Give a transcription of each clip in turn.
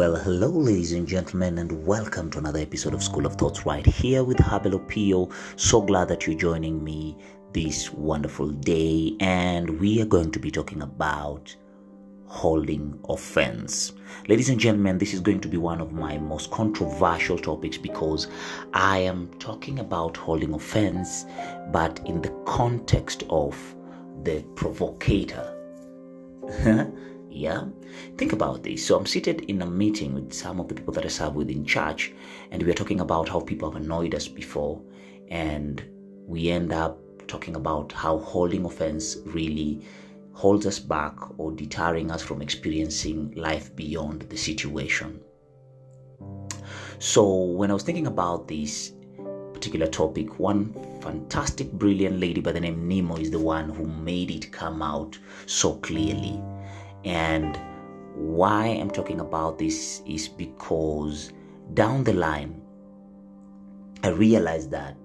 Well, hello, ladies and gentlemen, and welcome to another episode of School of Thoughts right here with Habelo Pio. So glad that you're joining me this wonderful day, and we are going to be talking about holding offense. Ladies and gentlemen, this is going to be one of my most controversial topics because I am talking about holding offense, but in the context of the provocator. Yeah? Think about this. So I'm seated in a meeting with some of the people that I serve within church, and we are talking about how people have annoyed us before, and we end up talking about how holding offense really holds us back or deterring us from experiencing life beyond the situation. So when I was thinking about this particular topic, one fantastic, brilliant lady by the name Nemo is the one who made it come out so clearly. And why I'm talking about this is because down the line, I realized that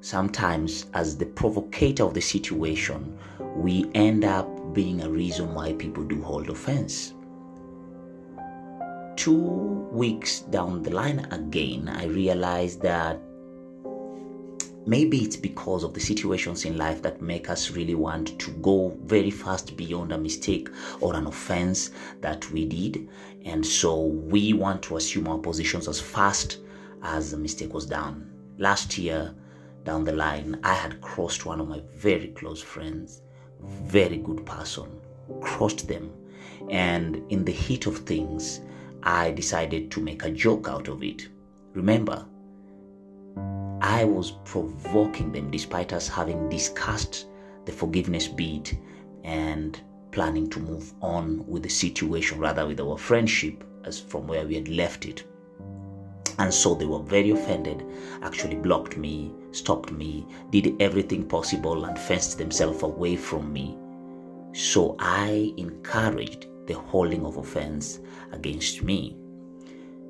sometimes, as the provocator of the situation, we end up being a reason why people do hold offense. Two weeks down the line again, I realized that maybe it's because of the situations in life that make us really want to go very fast beyond a mistake or an offense that we did. And so we want to assume our positions as fast as the mistake was done. Last year down the line i had crossed one of my very close friends very good person crossed them. And in the heat of things i decided to make a joke out of it. Remember I was provoking them despite us having discussed the forgiveness bit and planning to move on with the situation, rather with our friendship as from where we had left it. And so they were very offended, actually blocked me, stopped me, did everything possible, and fenced themselves away from me. So I encouraged the holding of offense against me.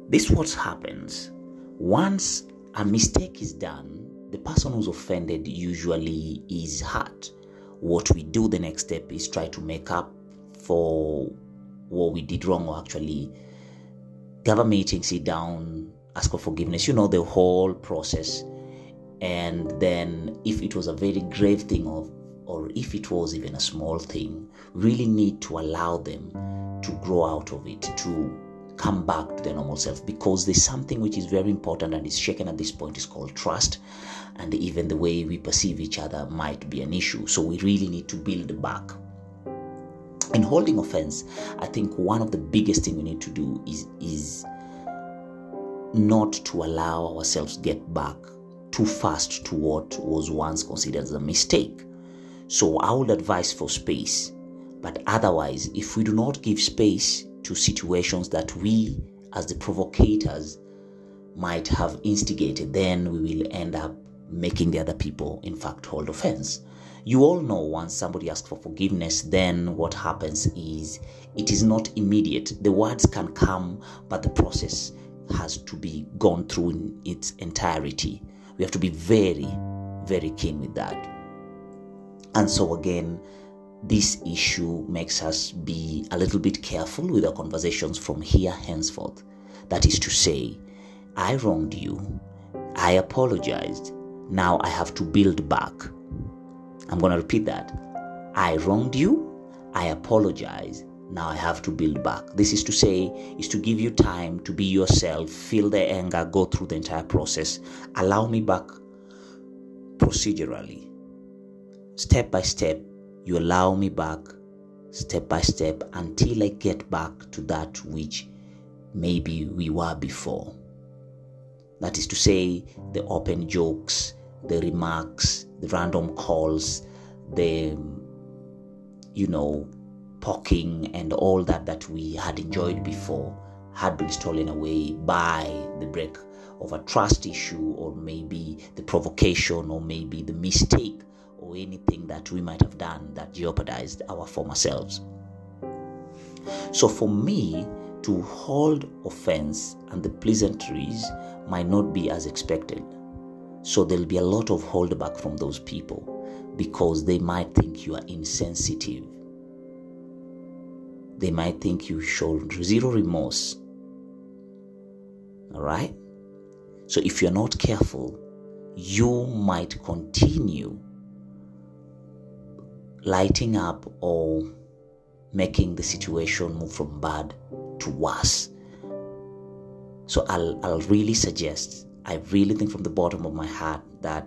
This what happens once a mistake is done, the person who's offended usually is hurt. What we do the next step is try to make up for what we did wrong or actually meeting, sit down, ask for forgiveness, you know, the whole process. And then if it was a very grave thing or or if it was even a small thing, really need to allow them to grow out of it, to come back to their normal self because there's something which is very important and is shaken at this point is called trust. And even the way we perceive each other might be an issue. So we really need to build back. In holding offense i think one of the biggest thing we need to do is is not to allow ourselves get back too fast to what was once considered as a mistake. So i would advise for space. But otherwise if we do not give space to situations that we, as the provocators, might have instigated, then we will end up making the other people, in fact, hold offense. You all know once somebody asks for forgiveness, then what happens is it is not immediate. The words can come, but the process has to be gone through in its entirety. We have to be very, very keen with that. And so, again, this issue makes us be a little bit careful with our conversations from here henceforth. That is to say, I wronged you, I apologized, now I have to build back. I'm going to repeat that. I wronged you, I apologize, now I have to build back. This is to say, is to give you time to be yourself, feel the anger, go through the entire process. Allow me back procedurally, step by step, you allow me back step by step until I get back to that which maybe we were before. That is to say, the open jokes, the remarks, the random calls, the, you know, poking and all that that we had enjoyed before had been stolen away by the break of a trust issue or maybe the provocation or maybe the mistake or anything that we might have done that jeopardized our former selves. So, for me to hold offense and the pleasantries might not be as expected. So, there'll be a lot of holdback from those people. because they might think you are insensitive. They might think you show zero remorse. All right? So if you're not careful, you might continue lighting up or making the situation move from bad to worse. So I'll, I'll really suggest, I really think from the bottom of my heart that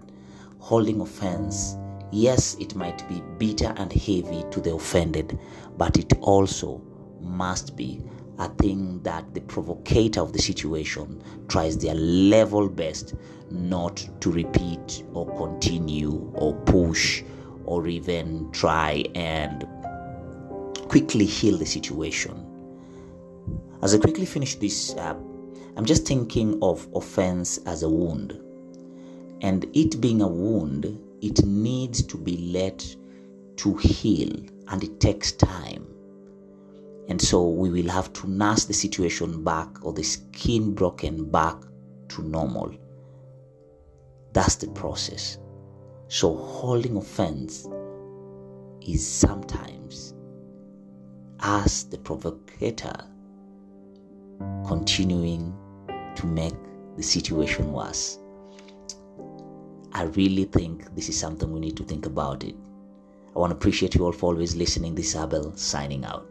holding offense, yes, it might be bitter and heavy to the offended, but it also must be a thing that the provocator of the situation tries their level best not to repeat or continue or push or even try and quickly heal the situation. As I quickly finish this up, I'm just thinking of offense as a wound. And it being a wound, it needs to be let to heal and it takes time. And so we will have to nurse the situation back or the skin broken back to normal. That's the process. So holding offense is sometimes as the provocator continuing to make the situation worse. I really think this is something we need to think about it. I want to appreciate you all for always listening. This Abel signing out.